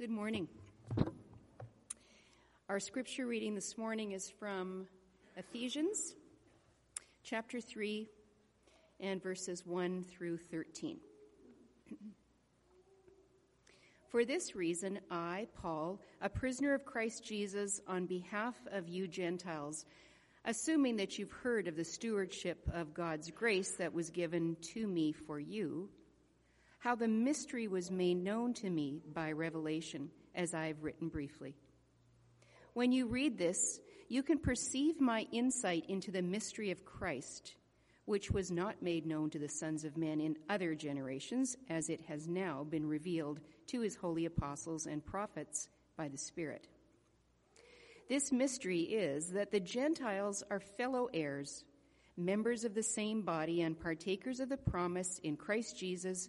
Good morning. Our scripture reading this morning is from Ephesians chapter 3 and verses 1 through 13. For this reason, I, Paul, a prisoner of Christ Jesus, on behalf of you Gentiles, assuming that you've heard of the stewardship of God's grace that was given to me for you, how the mystery was made known to me by revelation, as I have written briefly. When you read this, you can perceive my insight into the mystery of Christ which was not made known to the sons of men in other generations, as it has now been revealed to his holy apostles and prophets by the Spirit. This mystery is that the Gentiles are fellow heirs, members of the same body, and partakers of the promise in Christ Jesus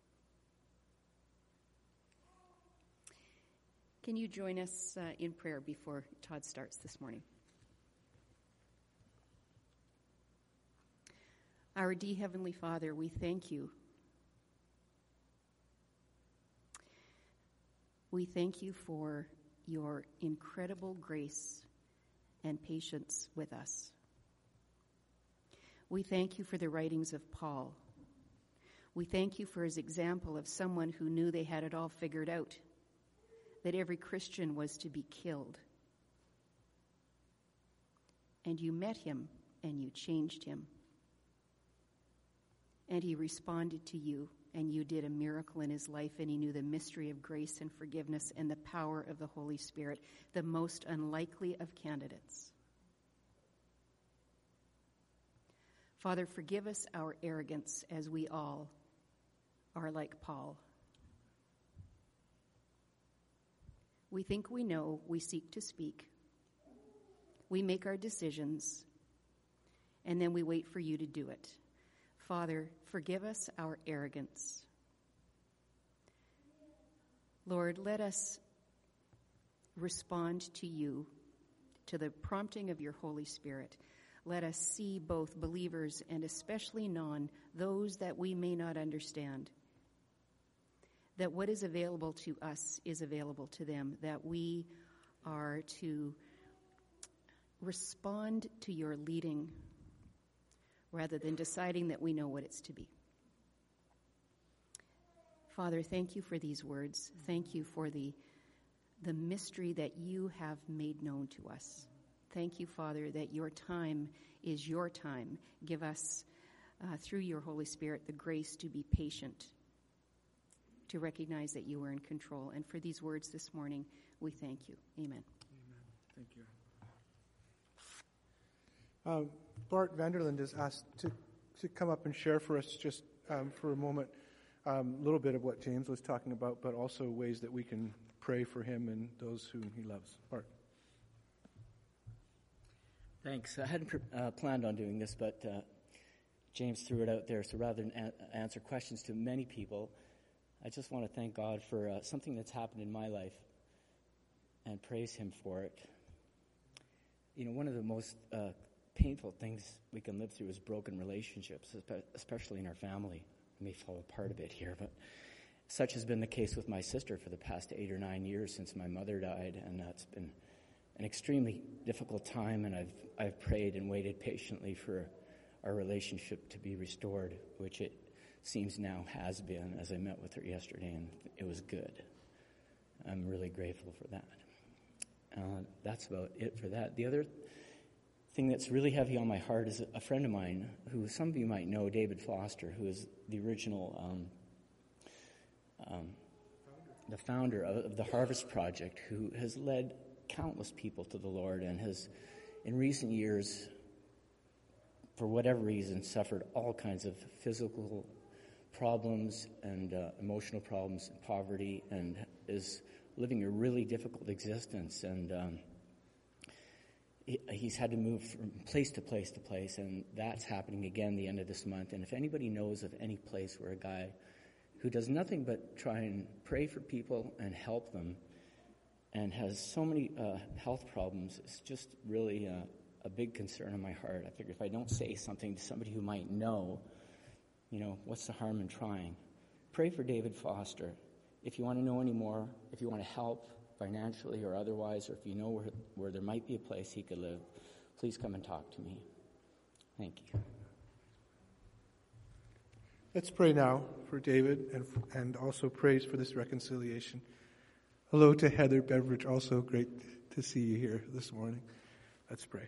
Can you join us uh, in prayer before Todd starts this morning? Our dear Heavenly Father, we thank you We thank you for your incredible grace and patience with us. We thank you for the writings of Paul. We thank you for his example of someone who knew they had it all figured out, that every Christian was to be killed. And you met him and you changed him. And he responded to you and you did a miracle in his life, and he knew the mystery of grace and forgiveness and the power of the Holy Spirit, the most unlikely of candidates. Father, forgive us our arrogance as we all are like Paul. We think we know, we seek to speak, we make our decisions, and then we wait for you to do it. Father, forgive us our arrogance. Lord, let us respond to you, to the prompting of your Holy Spirit. Let us see both believers and especially non, those that we may not understand. That what is available to us is available to them, that we are to respond to your leading rather than deciding that we know what it's to be. Father, thank you for these words. Thank you for the, the mystery that you have made known to us. Thank you, Father, that your time is your time. Give us, uh, through your Holy Spirit, the grace to be patient, to recognize that you are in control. And for these words this morning, we thank you. Amen. Amen. Thank you. Um, Bart Vanderland is asked to, to come up and share for us just um, for a moment a um, little bit of what James was talking about, but also ways that we can pray for him and those whom he loves. Bart. Thanks. I hadn't uh, planned on doing this, but uh, James threw it out there. So rather than a- answer questions to many people, I just want to thank God for uh, something that's happened in my life and praise Him for it. You know, one of the most uh, painful things we can live through is broken relationships, especially in our family. I may fall apart a bit here, but such has been the case with my sister for the past eight or nine years since my mother died, and that's been an extremely difficult time. And I've I've prayed and waited patiently for our relationship to be restored, which it seems now has been. As I met with her yesterday, and it was good. I'm really grateful for that. Uh, that's about it for that. The other thing that's really heavy on my heart is a friend of mine who some of you might know, David Foster, who is the original, um, um, the founder of, of the Harvest Project, who has led countless people to the Lord and has, in recent years, for whatever reason, suffered all kinds of physical problems and uh, emotional problems, and poverty, and is living a really difficult existence. And um, he's had to move from place to place to place, and that's happening again the end of this month. And if anybody knows of any place where a guy who does nothing but try and pray for people and help them and has so many uh, health problems, it's just really uh, a big concern in my heart. I figure if I don't say something to somebody who might know, you know, what's the harm in trying? Pray for David Foster. If you want to know any more, if you want to help, financially or otherwise, or if you know where, where there might be a place he could live, please come and talk to me. Thank you. Let's pray now for David and, and also praise for this reconciliation. Hello to Heather Beveridge, also great to see you here this morning. Let's pray.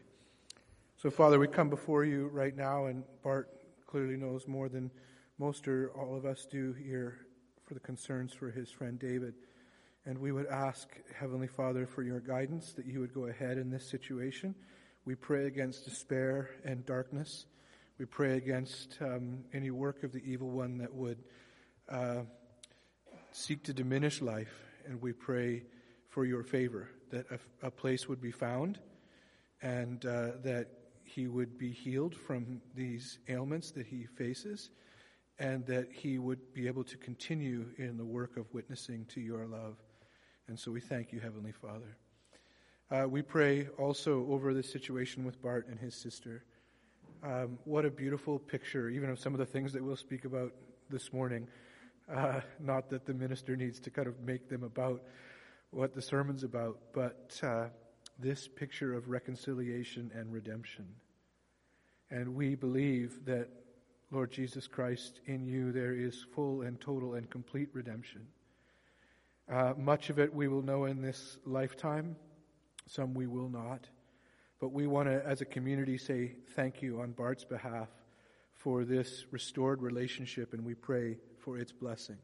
So, Father, we come before you right now, and Bart clearly knows more than most or all of us do here for the concerns for his friend David. And we would ask, Heavenly Father, for your guidance, that you would go ahead in this situation. We pray against despair and darkness. We pray against um, any work of the evil one that would uh, seek to diminish life. And we pray for your favor, that a, a place would be found and uh, that he would be healed from these ailments that he faces and that he would be able to continue in the work of witnessing to your love. And so we thank you, Heavenly Father. Uh, we pray also over the situation with Bart and his sister. Um, what a beautiful picture, even of some of the things that we'll speak about this morning. Uh, not that the minister needs to kind of make them about what the sermon's about, but uh, this picture of reconciliation and redemption. And we believe that, Lord Jesus Christ, in you there is full and total and complete redemption. Uh, much of it we will know in this lifetime, some we will not. But we want to, as a community, say thank you on Bart's behalf for this restored relationship, and we pray for its blessing.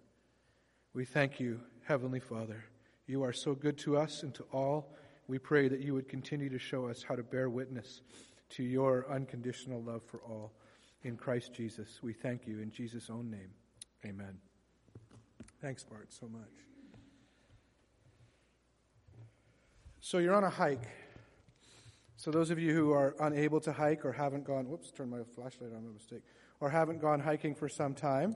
We thank you, Heavenly Father. You are so good to us and to all. We pray that you would continue to show us how to bear witness to your unconditional love for all. In Christ Jesus, we thank you in Jesus' own name. Amen. Thanks, Bart, so much. So you're on a hike. So those of you who are unable to hike or haven't gone, whoops, turn my flashlight on, my mistake, or haven't gone hiking for some time,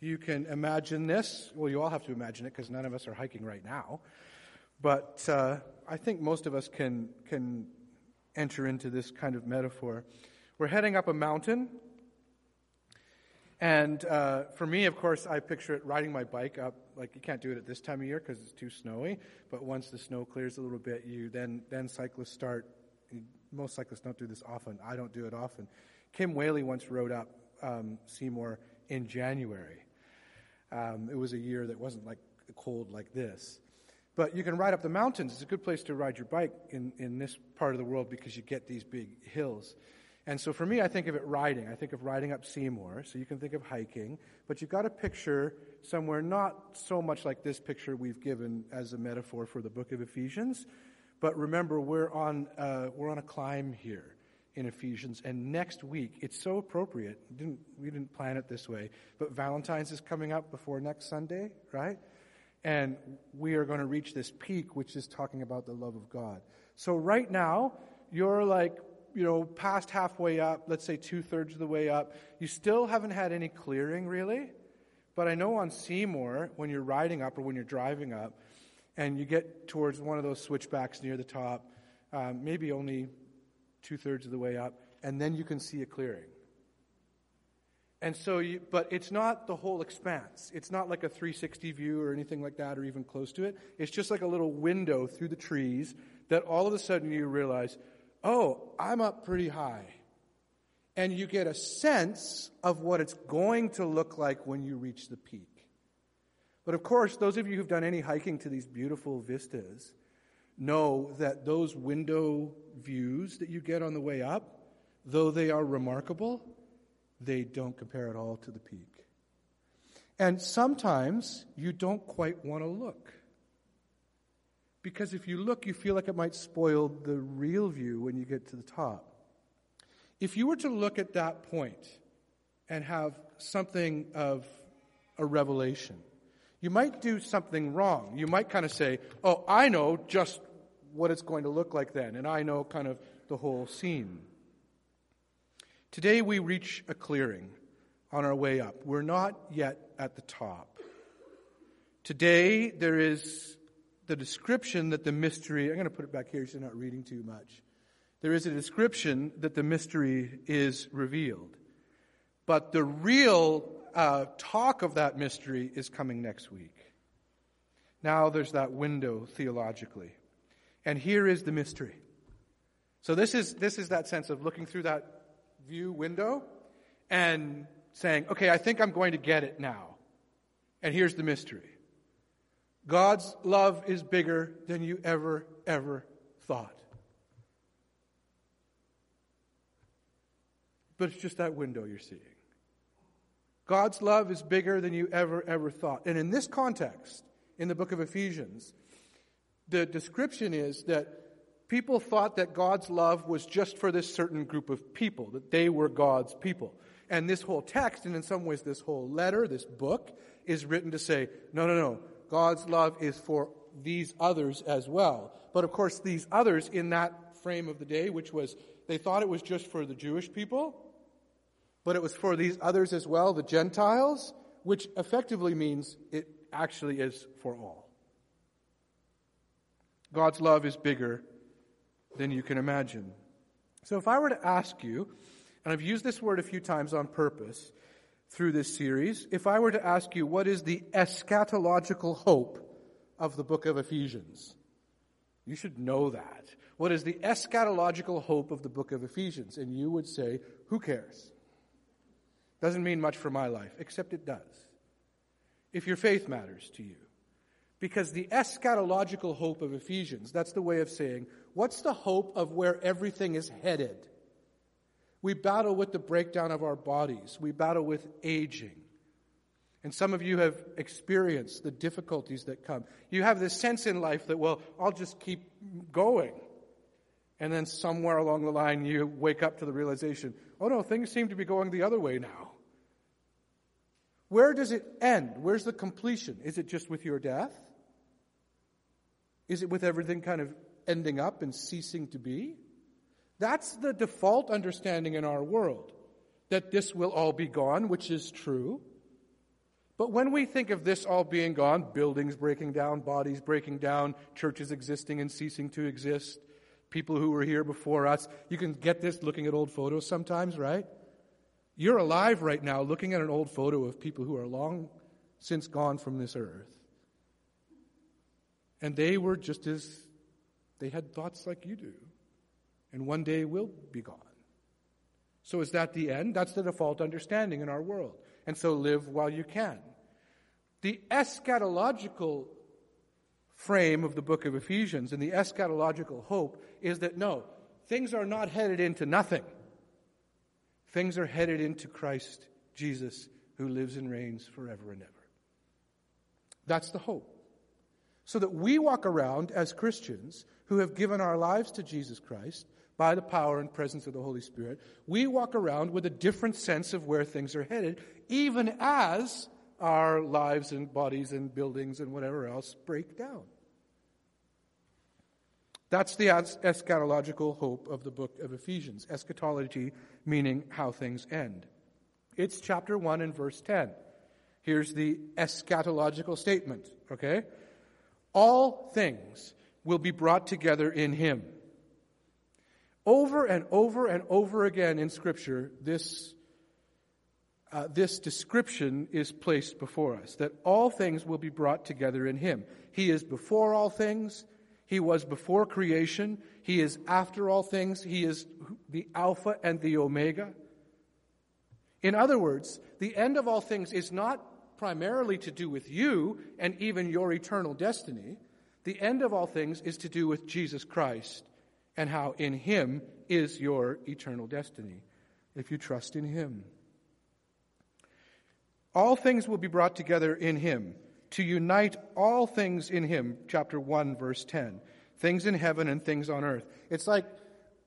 you can imagine this. Well, you all have to imagine it because none of us are hiking right now. But uh, I think most of us can can enter into this kind of metaphor. We're heading up a mountain, and uh, for me, of course, I picture it riding my bike up. Like you can't do it at this time of year because it's too snowy. But once the snow clears a little bit, you then then cyclists start. Most cyclists don't do this often. I don't do it often. Kim Whaley once rode up um, Seymour in January. Um, it was a year that wasn't like cold like this. But you can ride up the mountains. It's a good place to ride your bike in, in this part of the world because you get these big hills. And so for me, I think of it riding. I think of riding up Seymour. So you can think of hiking, but you've got a picture somewhere not so much like this picture we've given as a metaphor for the book of Ephesians. But remember, we're on, uh, we're on a climb here in Ephesians. And next week, it's so appropriate. Didn't, we didn't plan it this way, but Valentine's is coming up before next Sunday, right? And we are going to reach this peak, which is talking about the love of God. So right now, you're like you know, past halfway up, let's say two thirds of the way up, you still haven't had any clearing really. But I know on Seymour, when you're riding up or when you're driving up, and you get towards one of those switchbacks near the top, um, maybe only two thirds of the way up, and then you can see a clearing. And so, you, but it's not the whole expanse. It's not like a 360 view or anything like that, or even close to it. It's just like a little window through the trees that all of a sudden you realize, oh, I'm up pretty high. And you get a sense of what it's going to look like when you reach the peak. But of course, those of you who've done any hiking to these beautiful vistas know that those window views that you get on the way up, though they are remarkable, they don't compare at all to the peak. And sometimes you don't quite want to look. Because if you look, you feel like it might spoil the real view when you get to the top. If you were to look at that point and have something of a revelation, you might do something wrong. You might kind of say, Oh, I know just what it's going to look like then, and I know kind of the whole scene. Today we reach a clearing on our way up. We're not yet at the top. Today there is the description that the mystery, I'm going to put it back here so you're not reading too much. There is a description that the mystery is revealed. But the real uh, talk of that mystery is coming next week. Now there's that window theologically. And here is the mystery. So this is, this is that sense of looking through that view window and saying, okay, I think I'm going to get it now. And here's the mystery. God's love is bigger than you ever, ever thought. But it's just that window you're seeing. God's love is bigger than you ever, ever thought. And in this context, in the book of Ephesians, the description is that people thought that God's love was just for this certain group of people, that they were God's people. And this whole text, and in some ways this whole letter, this book, is written to say, no, no, no, God's love is for these others as well. But of course, these others in that frame of the day, which was, they thought it was just for the Jewish people, but it was for these others as well, the Gentiles, which effectively means it actually is for all. God's love is bigger than you can imagine. So if I were to ask you, and I've used this word a few times on purpose through this series, if I were to ask you what is the eschatological hope of the book of Ephesians, you should know that. What is the eschatological hope of the book of Ephesians? And you would say, who cares? Doesn't mean much for my life, except it does. If your faith matters to you. Because the eschatological hope of Ephesians, that's the way of saying, what's the hope of where everything is headed? We battle with the breakdown of our bodies. We battle with aging. And some of you have experienced the difficulties that come. You have this sense in life that, well, I'll just keep going. And then somewhere along the line, you wake up to the realization, oh no, things seem to be going the other way now. Where does it end? Where's the completion? Is it just with your death? Is it with everything kind of ending up and ceasing to be? That's the default understanding in our world, that this will all be gone, which is true. But when we think of this all being gone, buildings breaking down, bodies breaking down, churches existing and ceasing to exist, people who were here before us, you can get this looking at old photos sometimes, right? You're alive right now looking at an old photo of people who are long since gone from this earth. And they were just as, they had thoughts like you do. And one day will be gone. So is that the end? That's the default understanding in our world. And so live while you can. The eschatological frame of the book of Ephesians and the eschatological hope is that no, things are not headed into nothing. Things are headed into Christ Jesus, who lives and reigns forever and ever. That's the hope. So that we walk around as Christians who have given our lives to Jesus Christ by the power and presence of the Holy Spirit, we walk around with a different sense of where things are headed, even as our lives and bodies and buildings and whatever else break down. That's the eschatological hope of the book of Ephesians. Eschatology meaning how things end. It's chapter 1 and verse 10. Here's the eschatological statement, okay? All things will be brought together in Him. Over and over and over again in Scripture, this, uh, this description is placed before us that all things will be brought together in Him. He is before all things, he was before creation. He is after all things. He is the Alpha and the Omega. In other words, the end of all things is not primarily to do with you and even your eternal destiny. The end of all things is to do with Jesus Christ and how in Him is your eternal destiny, if you trust in Him. All things will be brought together in Him, to unite all things in Him, chapter 1, verse 10. Things in heaven and things on earth. It's like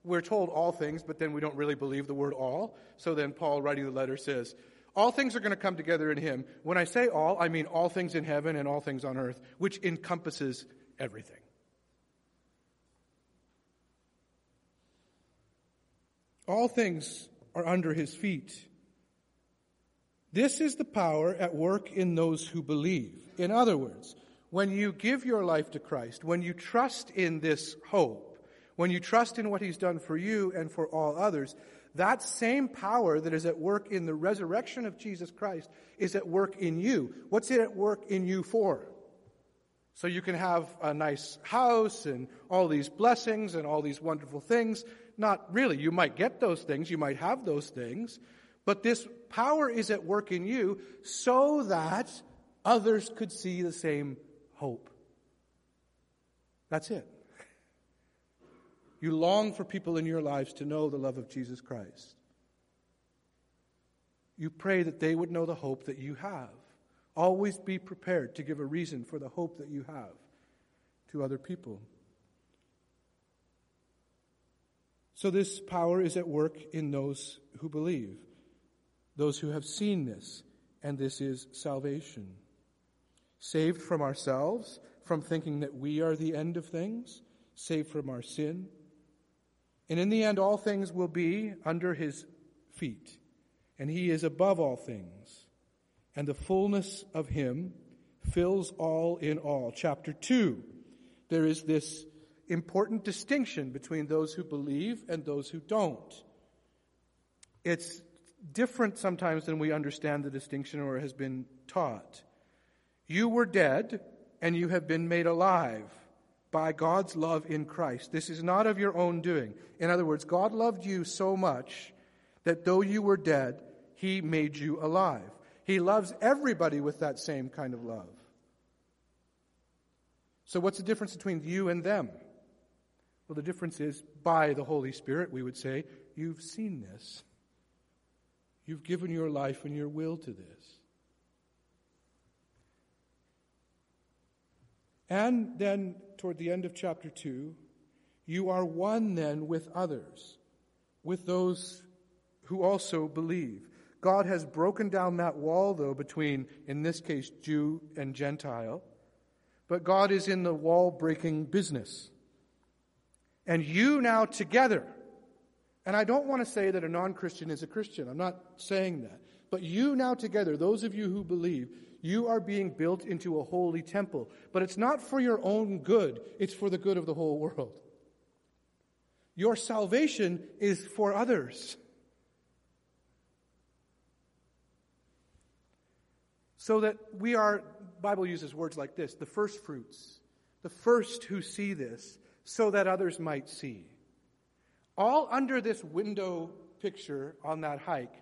we're told all things, but then we don't really believe the word all. So then Paul, writing the letter, says, All things are going to come together in him. When I say all, I mean all things in heaven and all things on earth, which encompasses everything. All things are under his feet. This is the power at work in those who believe. In other words, when you give your life to Christ, when you trust in this hope, when you trust in what he's done for you and for all others, that same power that is at work in the resurrection of Jesus Christ is at work in you. What's it at work in you for? So you can have a nice house and all these blessings and all these wonderful things. Not really. You might get those things, you might have those things, but this power is at work in you so that others could see the same hope. That's it. You long for people in your lives to know the love of Jesus Christ. You pray that they would know the hope that you have. Always be prepared to give a reason for the hope that you have to other people. So, this power is at work in those who believe, those who have seen this, and this is salvation. Saved from ourselves, from thinking that we are the end of things, saved from our sin and in the end, all things will be under his feet. And he is above all things. And the fullness of him fills all in all. Chapter 2. There is this important distinction between those who believe and those who don't. It's different sometimes than we understand the distinction or has been taught. You were dead and you have been made alive by God's love in Christ. This is not of your own doing. In other words, God loved you so much that though you were dead, He made you alive. He loves everybody with that same kind of love. So, what's the difference between you and them? Well, the difference is by the Holy Spirit, we would say, you've seen this. You've given your life and your will to this. And then, toward the end of chapter 2, you are one then with others, with those who also believe. God has broken down that wall, though, between, in this case, Jew and Gentile. But God is in the wall breaking business. And you now together, and I don't want to say that a non Christian is a Christian, I'm not saying that. But you now together, those of you who believe, you are being built into a holy temple. But it's not for your own good, it's for the good of the whole world. Your salvation is for others. So that we are, Bible uses words like this, the first fruits, the first who see this, so that others might see. All under this window picture on that hike,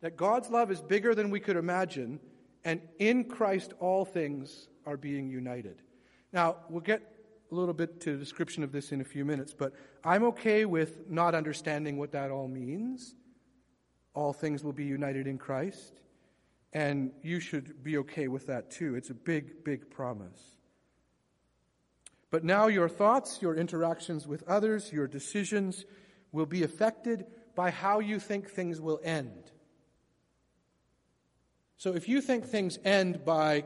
that God's love is bigger than we could imagine, and in Christ all things are being united. Now, we'll get a little bit to the description of this in a few minutes, but I'm okay with not understanding what that all means. All things will be united in Christ, and you should be okay with that too. It's a big, big promise. But now your thoughts, your interactions with others, your decisions will be affected by how you think things will end. So if you think things end by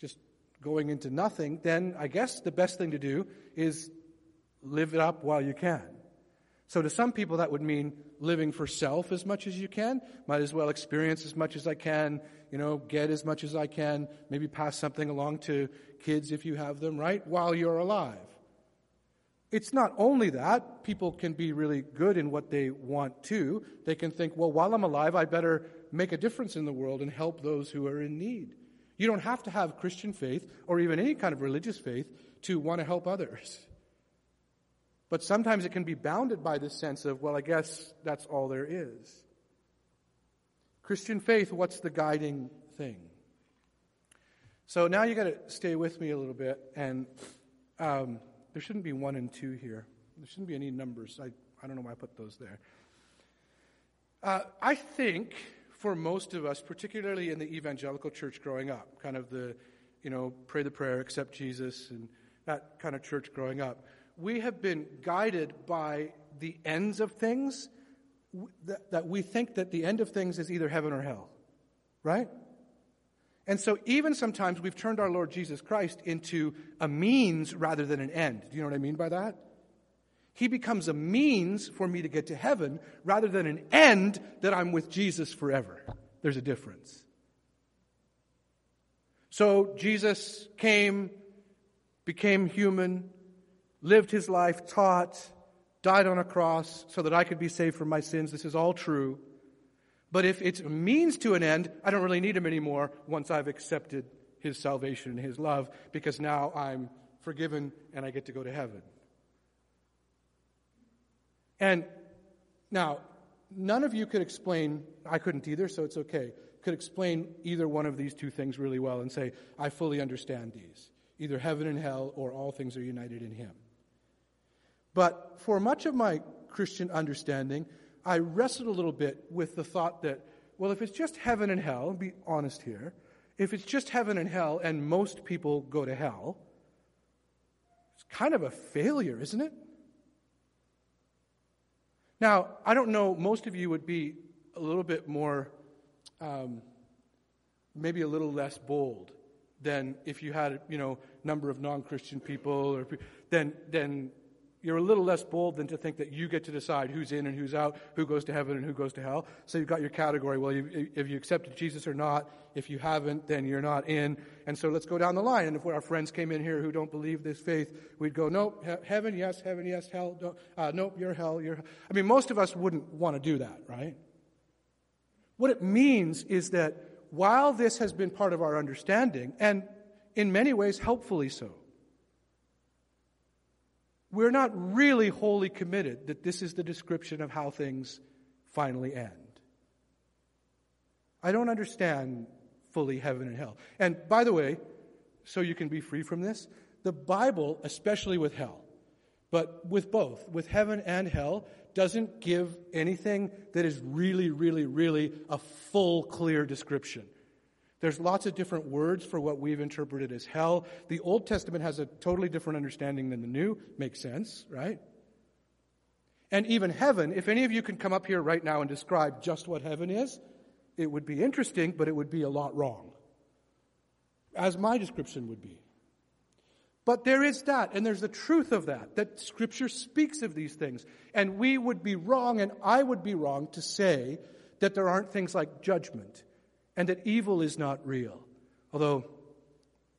just going into nothing, then I guess the best thing to do is live it up while you can. So to some people that would mean living for self as much as you can. Might as well experience as much as I can, you know, get as much as I can, maybe pass something along to kids if you have them, right? While you're alive. It's not only that, people can be really good in what they want to. They can think, well, while I'm alive, I better make a difference in the world and help those who are in need. You don't have to have Christian faith or even any kind of religious faith to want to help others. But sometimes it can be bounded by this sense of, well, I guess that's all there is. Christian faith, what's the guiding thing? So now you got to stay with me a little bit, and um, there shouldn't be one and two here. There shouldn't be any numbers. I, I don't know why I put those there. Uh, I think for most of us, particularly in the evangelical church growing up, kind of the, you know, pray the prayer, accept Jesus, and that kind of church growing up, we have been guided by the ends of things that, that we think that the end of things is either heaven or hell, right? And so, even sometimes we've turned our Lord Jesus Christ into a means rather than an end. Do you know what I mean by that? He becomes a means for me to get to heaven rather than an end that I'm with Jesus forever. There's a difference. So, Jesus came, became human, lived his life, taught, died on a cross so that I could be saved from my sins. This is all true. But if it's a means to an end, I don't really need him anymore once I've accepted his salvation and his love because now I'm forgiven and I get to go to heaven. And now, none of you could explain, I couldn't either, so it's okay, could explain either one of these two things really well and say, I fully understand these. Either heaven and hell or all things are united in him. But for much of my Christian understanding, I wrestled a little bit with the thought that, well, if it's just heaven and hell, be honest here, if it's just heaven and hell and most people go to hell, it's kind of a failure, isn't it? Now, I don't know, most of you would be a little bit more, um, maybe a little less bold than if you had, you know, number of non-Christian people or then then you're a little less bold than to think that you get to decide who's in and who's out, who goes to heaven and who goes to hell. So you've got your category. Well, you, if you accepted Jesus or not, if you haven't, then you're not in. And so let's go down the line. And if our friends came in here who don't believe this faith, we'd go, nope, he- heaven, yes, heaven, yes, hell, uh, nope, you're hell, you're. I mean, most of us wouldn't want to do that, right? What it means is that while this has been part of our understanding, and in many ways helpfully so, we're not really wholly committed that this is the description of how things finally end. I don't understand fully heaven and hell. And by the way, so you can be free from this, the Bible, especially with hell, but with both, with heaven and hell, doesn't give anything that is really, really, really a full, clear description. There's lots of different words for what we've interpreted as hell. The Old Testament has a totally different understanding than the New. Makes sense, right? And even heaven, if any of you can come up here right now and describe just what heaven is, it would be interesting, but it would be a lot wrong. As my description would be. But there is that, and there's the truth of that, that Scripture speaks of these things. And we would be wrong, and I would be wrong to say that there aren't things like judgment and that evil is not real. Although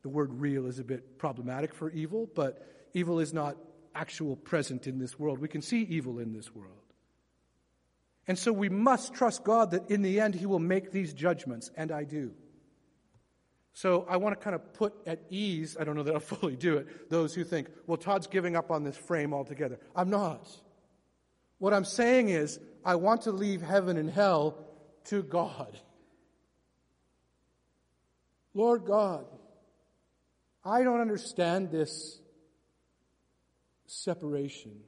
the word real is a bit problematic for evil, but evil is not actual present in this world. We can see evil in this world. And so we must trust God that in the end He will make these judgments, and I do. So I want to kind of put at ease, I don't know that I'll fully do it, those who think, well, Todd's giving up on this frame altogether. I'm not. What I'm saying is, I want to leave heaven and hell to God. Lord God, I don't understand this separation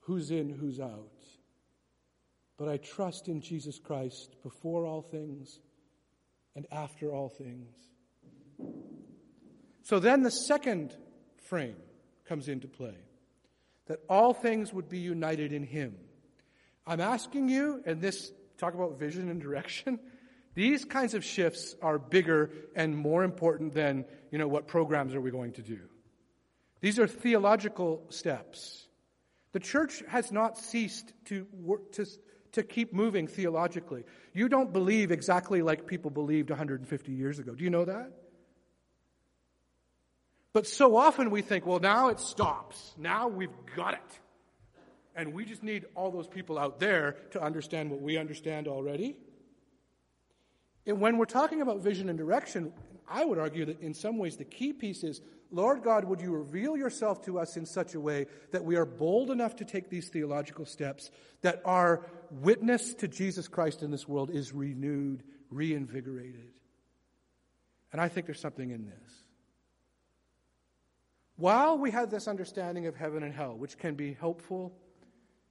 who's in, who's out. But I trust in Jesus Christ before all things and after all things. So then the second frame comes into play that all things would be united in Him. I'm asking you, and this, talk about vision and direction. These kinds of shifts are bigger and more important than, you know, what programs are we going to do. These are theological steps. The church has not ceased to work, to, to keep moving theologically. You don't believe exactly like people believed 150 years ago. Do you know that? But so often we think, well, now it stops. Now we've got it. And we just need all those people out there to understand what we understand already. And when we're talking about vision and direction, I would argue that in some ways the key piece is Lord God, would you reveal yourself to us in such a way that we are bold enough to take these theological steps, that our witness to Jesus Christ in this world is renewed, reinvigorated. And I think there's something in this. While we have this understanding of heaven and hell, which can be helpful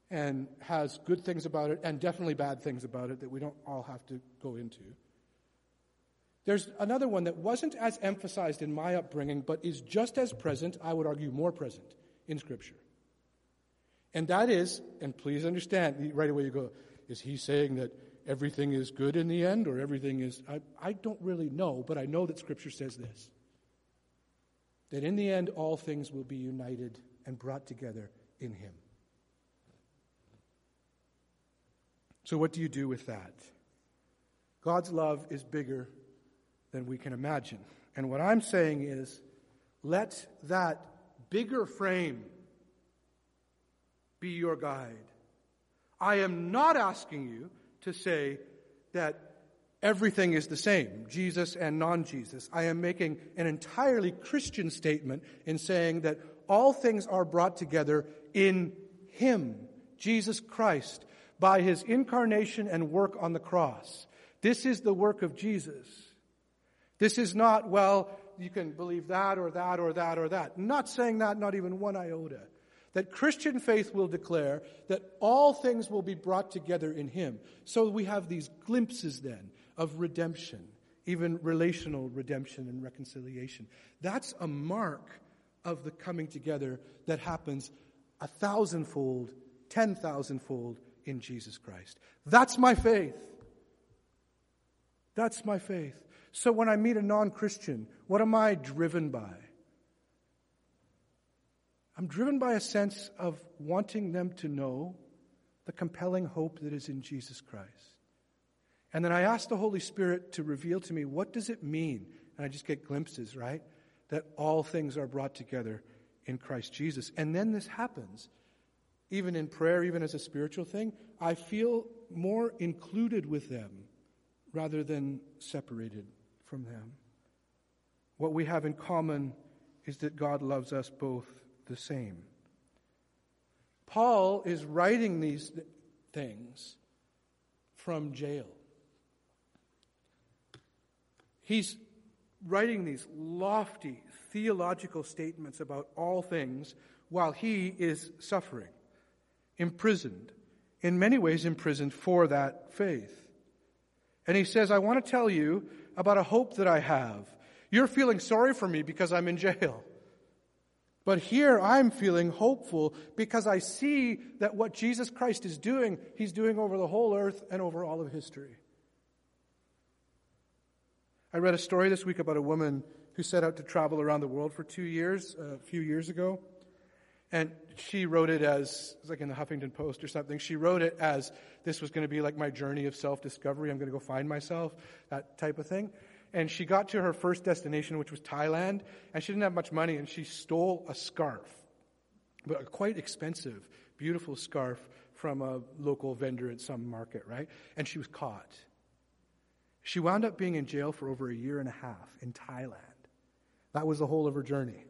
and has good things about it and definitely bad things about it that we don't all have to go into, there's another one that wasn't as emphasized in my upbringing, but is just as present, I would argue more present, in Scripture. And that is, and please understand, right away you go, is he saying that everything is good in the end or everything is. I, I don't really know, but I know that Scripture says this that in the end all things will be united and brought together in him. So, what do you do with that? God's love is bigger than we can imagine. And what I'm saying is, let that bigger frame be your guide. I am not asking you to say that everything is the same, Jesus and non Jesus. I am making an entirely Christian statement in saying that all things are brought together in Him, Jesus Christ, by His incarnation and work on the cross. This is the work of Jesus. This is not, well, you can believe that or that or that or that. not saying that, not even one iota that Christian faith will declare that all things will be brought together in Him. So we have these glimpses then of redemption, even relational redemption and reconciliation. That's a mark of the coming together that happens a thousandfold, ten thousandfold in Jesus Christ. That's my faith. That's my faith. So when I meet a non Christian, what am I driven by? I'm driven by a sense of wanting them to know the compelling hope that is in Jesus Christ. And then I ask the Holy Spirit to reveal to me what does it mean? And I just get glimpses, right? That all things are brought together in Christ Jesus. And then this happens. Even in prayer, even as a spiritual thing, I feel more included with them rather than separated from them. What we have in common is that God loves us both the same. Paul is writing these things from jail. He's writing these lofty theological statements about all things while he is suffering, imprisoned, in many ways imprisoned for that faith. And he says, I want to tell you about a hope that I have. You're feeling sorry for me because I'm in jail. But here I'm feeling hopeful because I see that what Jesus Christ is doing, he's doing over the whole earth and over all of history. I read a story this week about a woman who set out to travel around the world for two years, a few years ago. And she wrote it as, it's like in the Huffington Post or something, she wrote it as this was going to be like my journey of self discovery. I'm going to go find myself, that type of thing. And she got to her first destination, which was Thailand, and she didn't have much money, and she stole a scarf, but a quite expensive, beautiful scarf from a local vendor at some market, right? And she was caught. She wound up being in jail for over a year and a half in Thailand. That was the whole of her journey.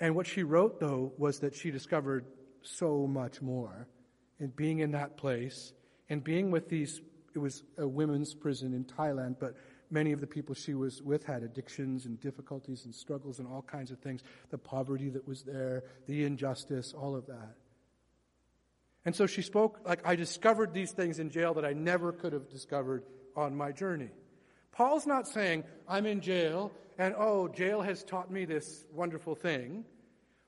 And what she wrote, though, was that she discovered so much more in being in that place and being with these it was a women's prison in Thailand, but many of the people she was with had addictions and difficulties and struggles and all kinds of things. The poverty that was there, the injustice, all of that. And so she spoke like, I discovered these things in jail that I never could have discovered on my journey. Paul's not saying, I'm in jail and oh, jail has taught me this wonderful thing.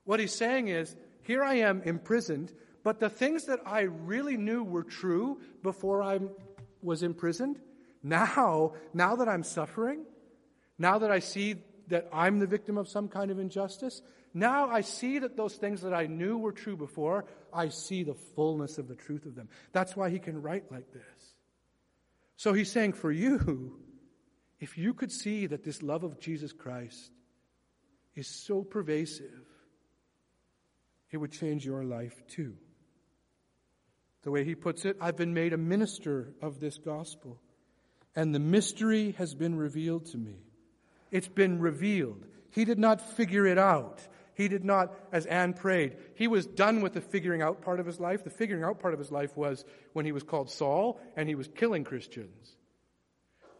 What he's saying is, here I am imprisoned, but the things that I really knew were true before I'm was imprisoned. Now, now that I'm suffering, now that I see that I'm the victim of some kind of injustice, now I see that those things that I knew were true before, I see the fullness of the truth of them. That's why he can write like this. So he's saying for you, if you could see that this love of Jesus Christ is so pervasive, it would change your life too. The way he puts it, I've been made a minister of this gospel, and the mystery has been revealed to me. It's been revealed. He did not figure it out. He did not, as Anne prayed, he was done with the figuring out part of his life. The figuring out part of his life was when he was called Saul and he was killing Christians.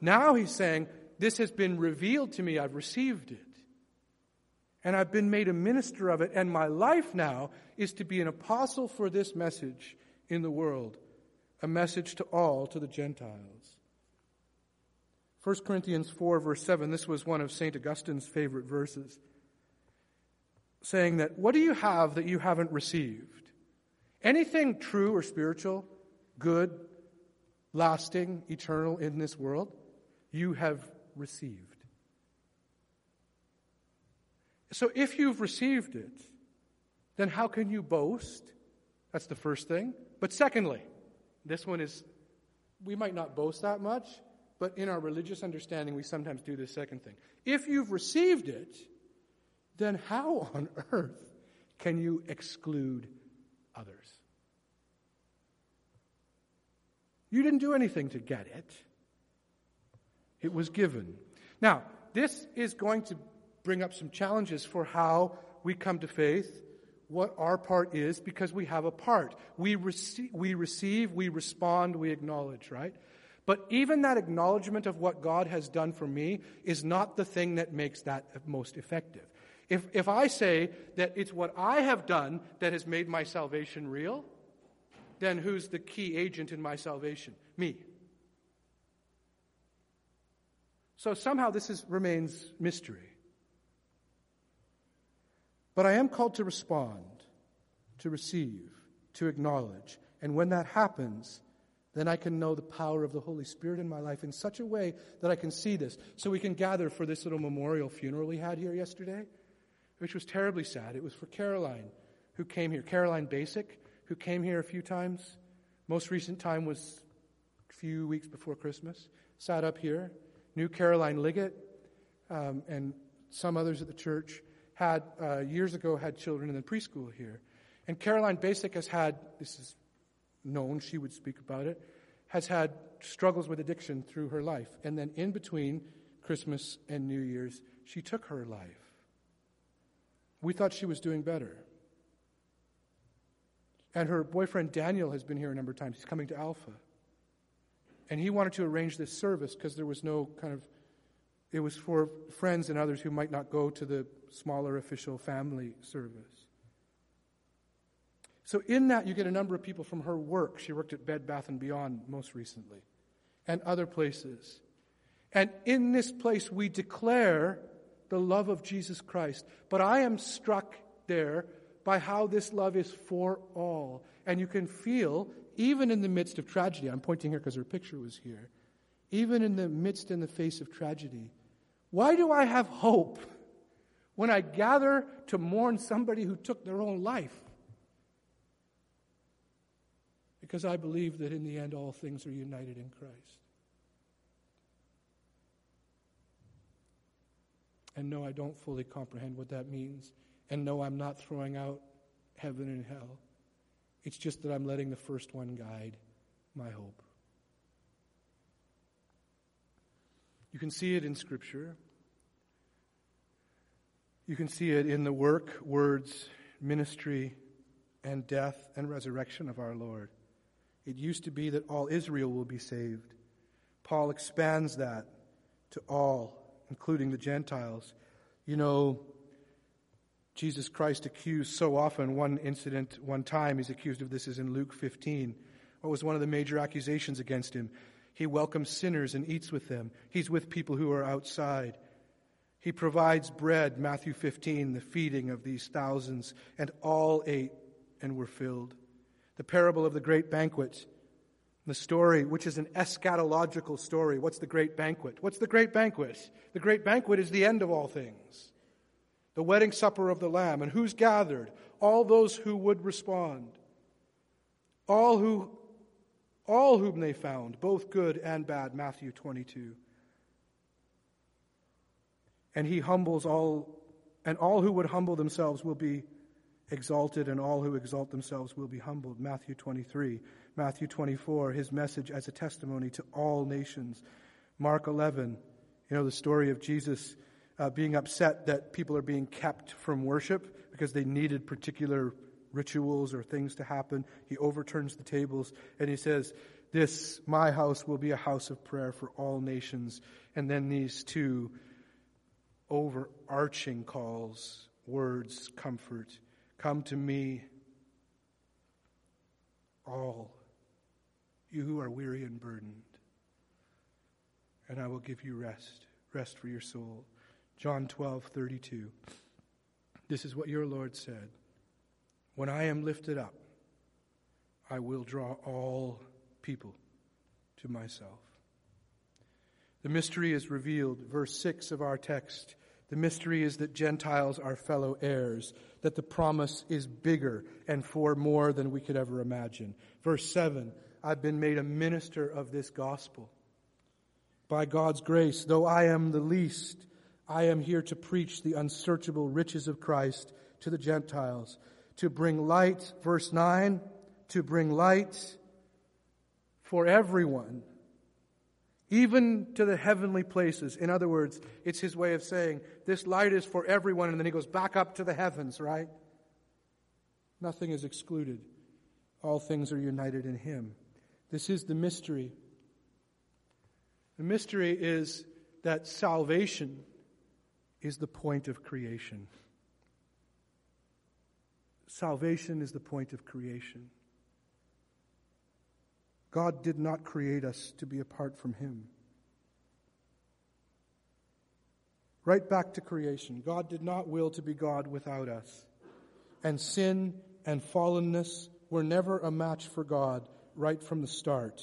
Now he's saying, this has been revealed to me. I've received it. And I've been made a minister of it. And my life now is to be an apostle for this message in the world, a message to all, to the Gentiles. 1 Corinthians 4, verse 7, this was one of St. Augustine's favorite verses, saying that, What do you have that you haven't received? Anything true or spiritual, good, lasting, eternal in this world, you have received. So if you've received it, then how can you boast? That's the first thing. But secondly, this one is, we might not boast that much, but in our religious understanding, we sometimes do this second thing. If you've received it, then how on earth can you exclude others? You didn't do anything to get it. It was given. Now, this is going to bring up some challenges for how we come to faith what our part is because we have a part. We receive, we receive, we respond, we acknowledge, right? But even that acknowledgement of what God has done for me is not the thing that makes that most effective. If, if I say that it's what I have done that has made my salvation real, then who's the key agent in my salvation? Me. So somehow this is, remains mystery. But I am called to respond, to receive, to acknowledge. And when that happens, then I can know the power of the Holy Spirit in my life in such a way that I can see this. So we can gather for this little memorial funeral we had here yesterday, which was terribly sad. It was for Caroline, who came here. Caroline Basic, who came here a few times. Most recent time was a few weeks before Christmas. Sat up here. Knew Caroline Liggett um, and some others at the church had, uh, years ago, had children in the preschool here. And Caroline Basic has had, this is known, she would speak about it, has had struggles with addiction through her life. And then in between Christmas and New Year's, she took her life. We thought she was doing better. And her boyfriend Daniel has been here a number of times. He's coming to Alpha. And he wanted to arrange this service because there was no kind of, it was for friends and others who might not go to the smaller official family service. So in that you get a number of people from her work. She worked at Bed Bath and Beyond most recently and other places. And in this place we declare the love of Jesus Christ. But I am struck there by how this love is for all. And you can feel, even in the midst of tragedy, I'm pointing here because her picture was here, even in the midst and the face of tragedy, why do I have hope? when I gather to mourn somebody who took their own life. Because I believe that in the end all things are united in Christ. And no, I don't fully comprehend what that means. And no, I'm not throwing out heaven and hell. It's just that I'm letting the first one guide my hope. You can see it in Scripture. You can see it in the work, words, ministry, and death and resurrection of our Lord. It used to be that all Israel will be saved. Paul expands that to all, including the Gentiles. You know, Jesus Christ accused so often, one incident, one time, he's accused of this is in Luke 15. What was one of the major accusations against him? He welcomes sinners and eats with them. He's with people who are outside. He provides bread, Matthew 15, the feeding of these thousands, and all ate and were filled. The parable of the great banquet, the story, which is an eschatological story. What's the great banquet? What's the great banquet? The great banquet is the end of all things. The wedding supper of the Lamb. And who's gathered? All those who would respond. All who, all whom they found, both good and bad, Matthew 22 and he humbles all, and all who would humble themselves will be exalted, and all who exalt themselves will be humbled. Matthew 23. Matthew 24, his message as a testimony to all nations. Mark 11, you know, the story of Jesus uh, being upset that people are being kept from worship because they needed particular rituals or things to happen. He overturns the tables and he says, This, my house, will be a house of prayer for all nations. And then these two overarching calls, words, comfort. Come to me, all you who are weary and burdened, and I will give you rest, rest for your soul. John 12, 32. This is what your Lord said When I am lifted up, I will draw all people to myself. The mystery is revealed, verse 6 of our text. The mystery is that Gentiles are fellow heirs, that the promise is bigger and for more than we could ever imagine. Verse 7 I've been made a minister of this gospel. By God's grace, though I am the least, I am here to preach the unsearchable riches of Christ to the Gentiles, to bring light, verse 9, to bring light for everyone even to the heavenly places. In other words, it's his way of saying, this light is for everyone, and then he goes back up to the heavens, right? Nothing is excluded. All things are united in him. This is the mystery. The mystery is that salvation is the point of creation. Salvation is the point of creation. God did not create us to be apart from Him. Right back to creation. God did not will to be God without us. And sin and fallenness were never a match for God right from the start.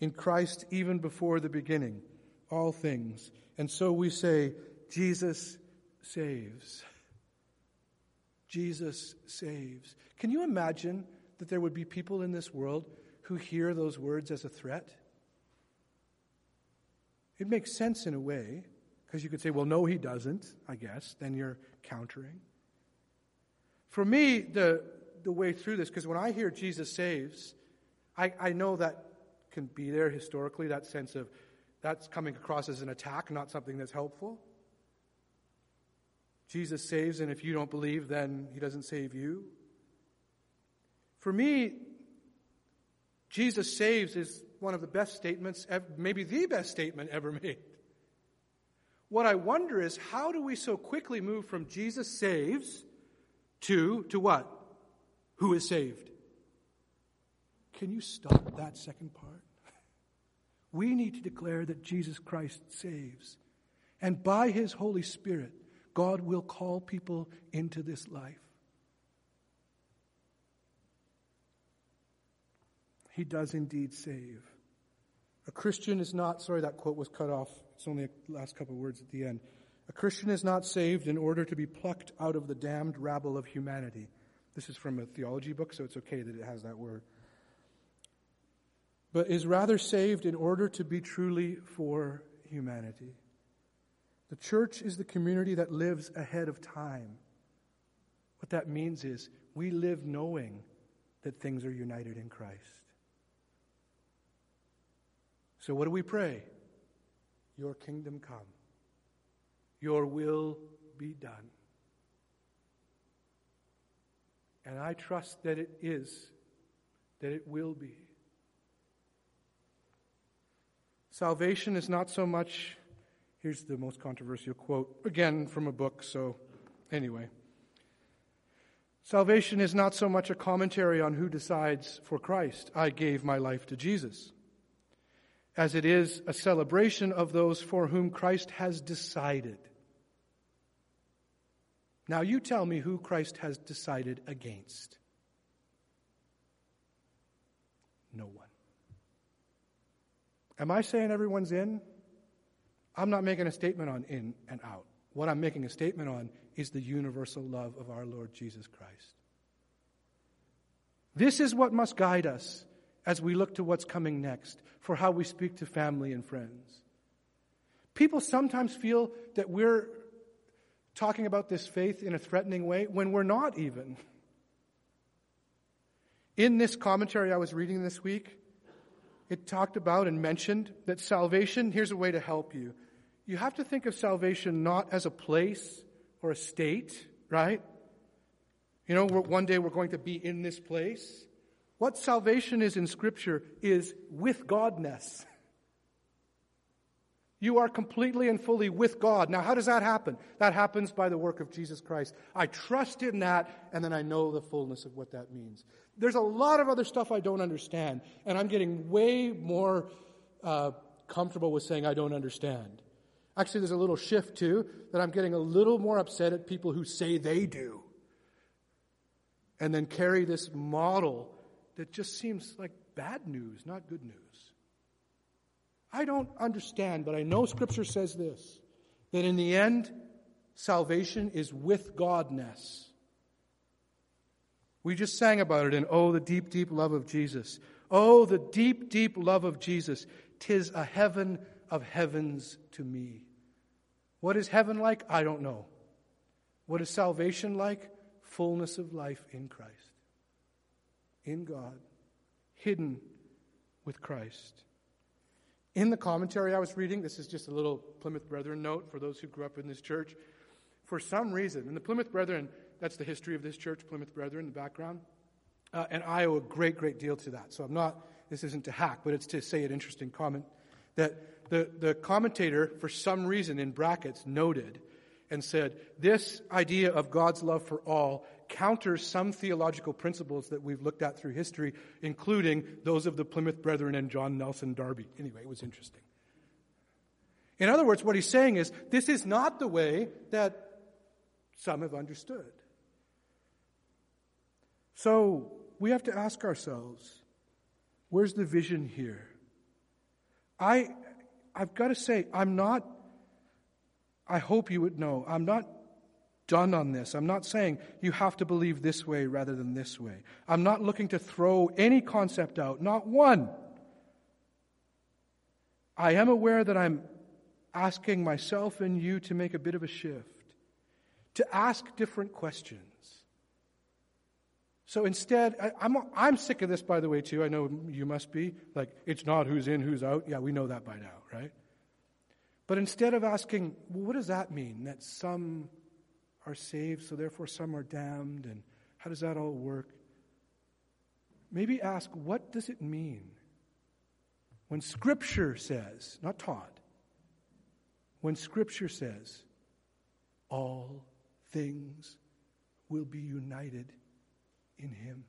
In Christ, even before the beginning, all things. And so we say, Jesus saves. Jesus saves. Can you imagine that there would be people in this world who hear those words as a threat? It makes sense in a way, because you could say, well, no, he doesn't, I guess. Then you're countering. For me, the, the way through this, because when I hear Jesus saves, I, I know that can be there historically, that sense of that's coming across as an attack, not something that's helpful. Jesus saves, and if you don't believe, then he doesn't save you. For me, Jesus saves is one of the best statements, maybe the best statement ever made. What I wonder is how do we so quickly move from Jesus saves to, to what? Who is saved? Can you stop that second part? We need to declare that Jesus Christ saves. And by his Holy Spirit, God will call people into this life. He does indeed save. A Christian is not, sorry, that quote was cut off. It's only the last couple of words at the end. A Christian is not saved in order to be plucked out of the damned rabble of humanity. This is from a theology book, so it's okay that it has that word. But is rather saved in order to be truly for humanity. The church is the community that lives ahead of time. What that means is we live knowing that things are united in Christ. So, what do we pray? Your kingdom come, your will be done. And I trust that it is, that it will be. Salvation is not so much, here's the most controversial quote, again from a book, so anyway. Salvation is not so much a commentary on who decides for Christ. I gave my life to Jesus as it is a celebration of those for whom Christ has decided. Now, you tell me who Christ has decided against. No one. Am I saying everyone's in? I'm not making a statement on in and out. What I'm making a statement on is the universal love of our Lord Jesus Christ. This is what must guide us as we look to what's coming next for how we speak to family and friends. People sometimes feel that we're talking about this faith in a threatening way when we're not even. In this commentary I was reading this week, it talked about and mentioned that salvation, here's a way to help you. You have to think of salvation not as a place or a state, right? You know, one day we're going to be in this place. What salvation is in Scripture is with Godness. You are completely and fully with God. Now, how does that happen? That happens by the work of Jesus Christ. I trust in that, and then I know the fullness of what that means. There's a lot of other stuff I don't understand, and I'm getting way more uh, comfortable with saying I don't understand. Actually, there's a little shift too that I'm getting a little more upset at people who say they do and then carry this model that just seems like bad news, not good news. I don't understand, but I know Scripture says this that in the end, salvation is with Godness. We just sang about it in Oh, the deep, deep love of Jesus. Oh, the deep, deep love of Jesus. Tis a heaven of heavens to me. What is heaven like? I don't know. What is salvation like? Fullness of life in Christ, in God, hidden with Christ. In the commentary I was reading, this is just a little Plymouth Brethren note for those who grew up in this church. For some reason, in the Plymouth Brethren, that's the history of this church, Plymouth Brethren, in the background. Uh, and I owe a great, great deal to that. So I'm not, this isn't to hack, but it's to say an interesting comment. That the, the commentator, for some reason, in brackets, noted and said, this idea of God's love for all counters some theological principles that we've looked at through history, including those of the Plymouth Brethren and John Nelson Darby. Anyway, it was interesting. In other words, what he's saying is this is not the way that some have understood. So we have to ask ourselves where's the vision here? I, I've got to say, I'm not, I hope you would know, I'm not done on this. I'm not saying you have to believe this way rather than this way. I'm not looking to throw any concept out, not one. I am aware that I'm asking myself and you to make a bit of a shift, to ask different questions. So instead, I, am I'm, I'm sick of this, by the way, too. I know you must be. Like, it's not who's in, who's out. Yeah, we know that by now, right? But instead of asking, well, what does that mean? That some are saved, so therefore some are damned, and how does that all work? Maybe ask, what does it mean when Scripture says, not taught, when Scripture says, all things will be united in Him?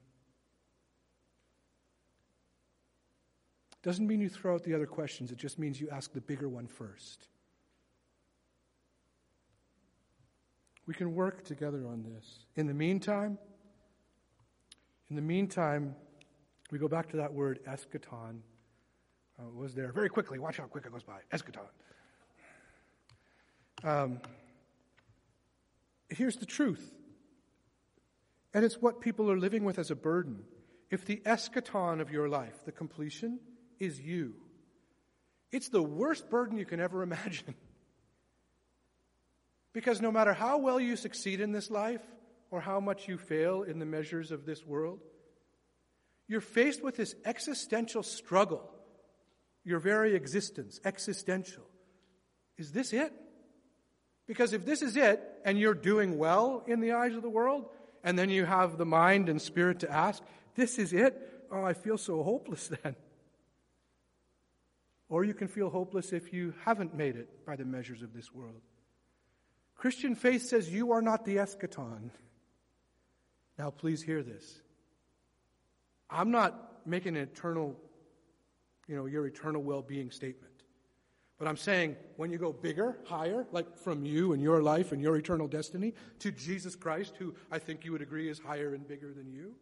Doesn't mean you throw out the other questions, it just means you ask the bigger one first. We can work together on this. In the meantime, in the meantime, we go back to that word eschaton. Uh, was there very quickly. Watch how quick it goes by. Eschaton. Um, here's the truth, and it's what people are living with as a burden. If the eschaton of your life, the completion, is you, it's the worst burden you can ever imagine. Because no matter how well you succeed in this life or how much you fail in the measures of this world, you're faced with this existential struggle. Your very existence, existential. Is this it? Because if this is it, and you're doing well in the eyes of the world, and then you have the mind and spirit to ask, this is it? Oh, I feel so hopeless then. Or you can feel hopeless if you haven't made it by the measures of this world. Christian faith says you are not the eschaton. Now, please hear this. I'm not making an eternal, you know, your eternal well being statement. But I'm saying when you go bigger, higher, like from you and your life and your eternal destiny, to Jesus Christ, who I think you would agree is higher and bigger than you,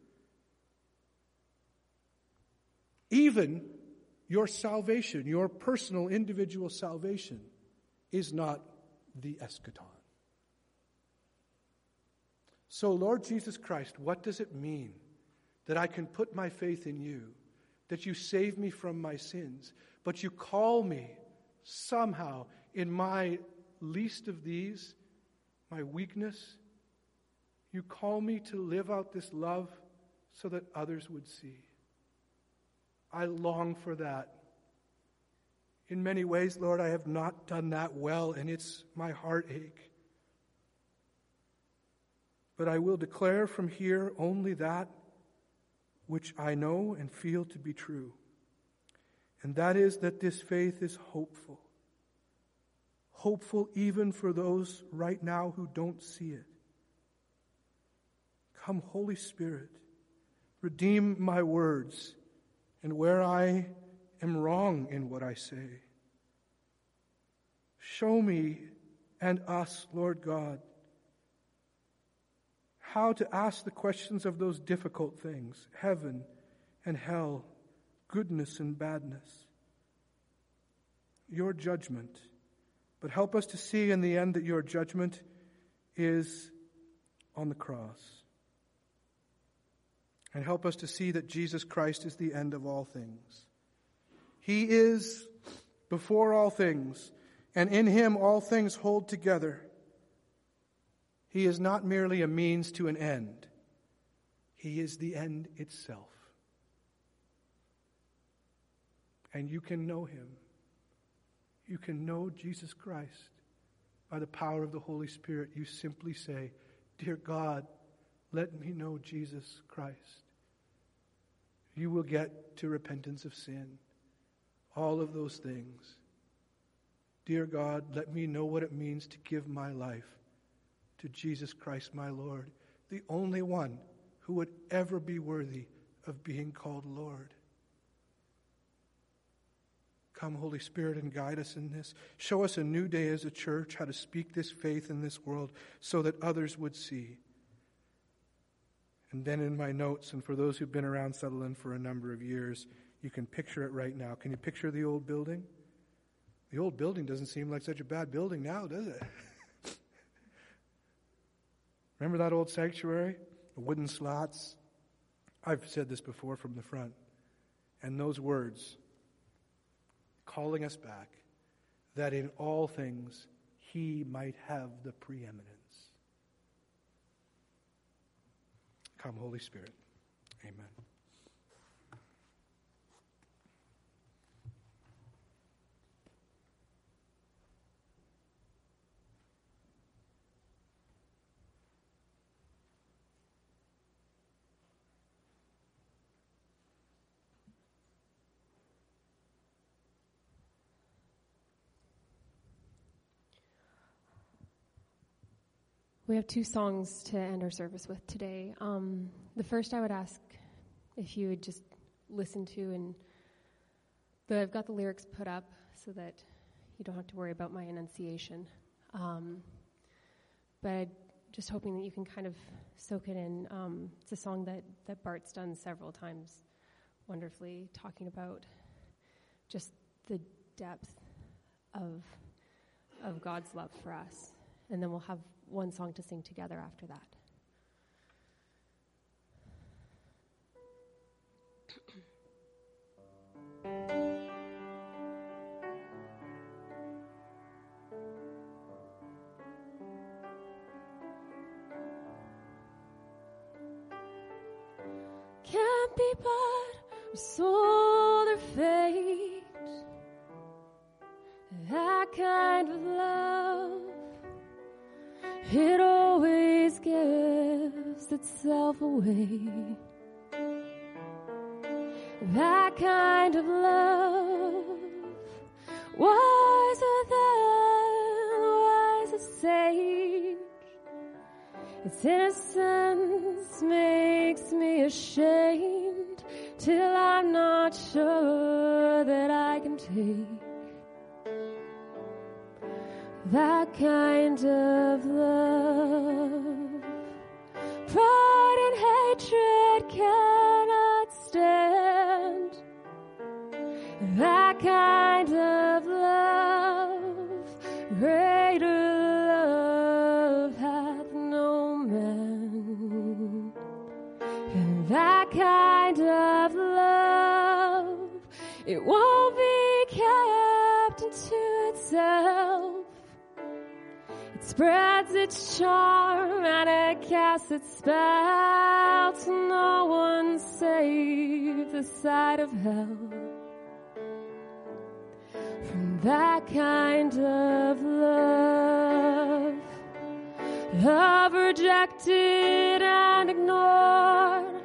even your salvation, your personal individual salvation, is not the eschaton. So, Lord Jesus Christ, what does it mean that I can put my faith in you, that you save me from my sins, but you call me somehow in my least of these, my weakness? You call me to live out this love so that others would see. I long for that. In many ways, Lord, I have not done that well, and it's my heartache. but I will declare from here only that which I know and feel to be true. And that is that this faith is hopeful. Hopeful even for those right now who don't see it. Come, Holy Spirit, redeem my words and where I am wrong in what I say. Show me and us, Lord God, how to ask the questions of those difficult things heaven and hell, goodness and badness. Your judgment. But help us to see in the end that your judgment is on the cross. And help us to see that Jesus Christ is the end of all things. He is before all things, and in him all things hold together. He is not merely a means to an end, He is the end itself. And you can know Him. You can know Jesus Christ by the power of the Holy Spirit. You simply say, Dear God, let me know Jesus Christ. You will get to repentance of sin. All of those things. Dear God, let me know what it means to give my life to Jesus Christ my Lord, the only one who would ever be worthy of being called Lord. Come, Holy Spirit, and guide us in this. Show us a new day as a church how to speak this faith in this world so that others would see. And then in my notes, and for those who've been around Sutherland for a number of years, you can picture it right now. Can you picture the old building? The old building doesn't seem like such a bad building now, does it? Remember that old sanctuary? The wooden slats? I've said this before from the front. And those words calling us back that in all things he might have the preeminence. Come, Holy Spirit. Amen. We have two songs to end our service with today. Um, the first I would ask if you would just listen to, and the, I've got the lyrics put up so that you don't have to worry about my enunciation. Um, but just hoping that you can kind of soak it in. Um, it's a song that, that Bart's done several times wonderfully, talking about just the depth of, of God's love for us. And then we'll have one song to sing together after that. Can't be bought or sold or fate. That kind of love it always gives itself away. That kind of love, wiser than wisest sage. Its innocence makes me ashamed till I'm not sure that I can take that kind of love. Spreads its charm and it casts its spell to no one save the side of hell. From that kind of love, I've rejected and ignored,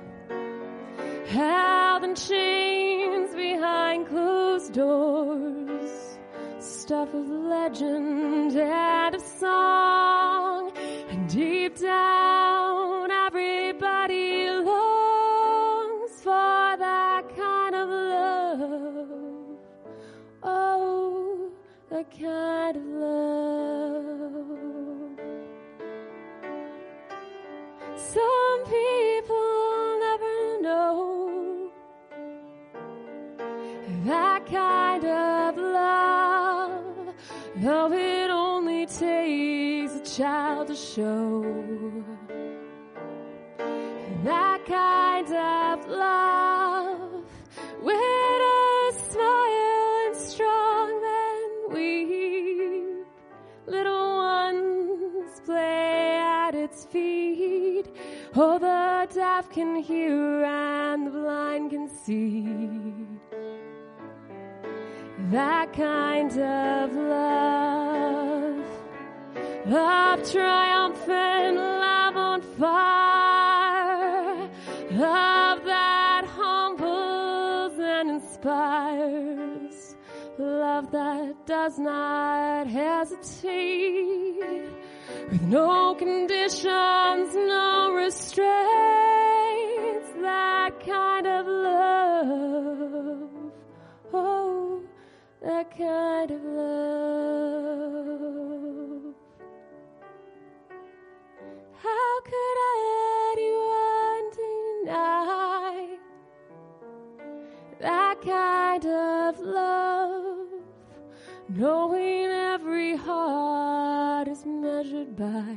held in chains behind closed doors, stuff of legend and of song, and deep down everybody longs for that kind of love. Oh, that kind of love. Some people never know that kind child to show that kind of love with a smile and strong men weep. Little ones play at its feet. Oh, the deaf can hear and the blind can see. That kind of love, of triumphant love on fire, love that humbles and inspires, love that does not hesitate, with no conditions, no restraints, that kind of love. Oh, that kind of love. Kind of love, knowing every heart is measured by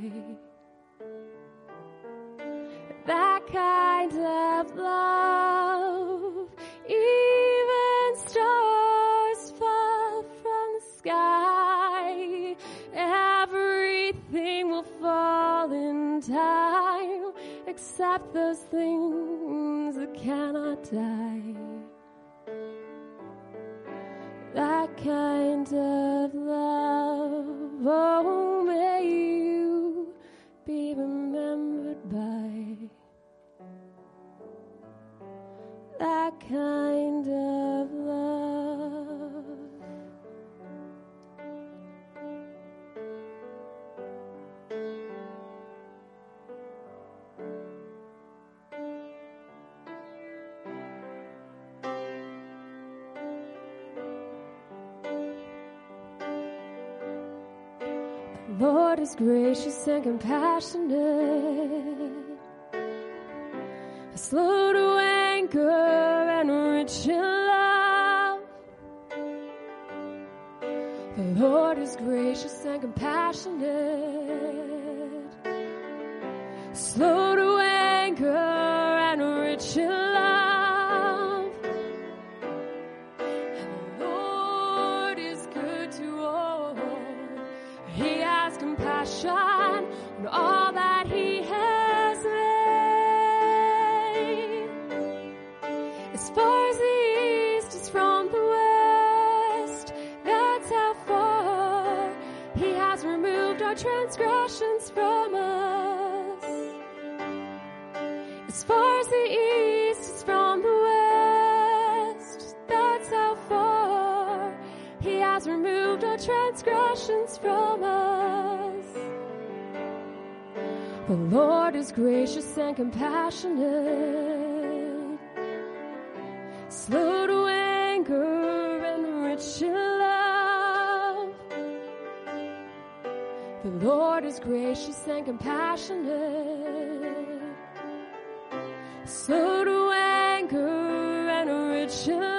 that kind of love? Even stars fall from the sky. Everything will fall in time, except those things that cannot die. That kind of love, oh, may is gracious and compassionate, slow to anger and rich in love. The Lord is gracious and compassionate, and compassionate, slow to anger and rich in love. The Lord is gracious and compassionate, slow to anger and rich in love.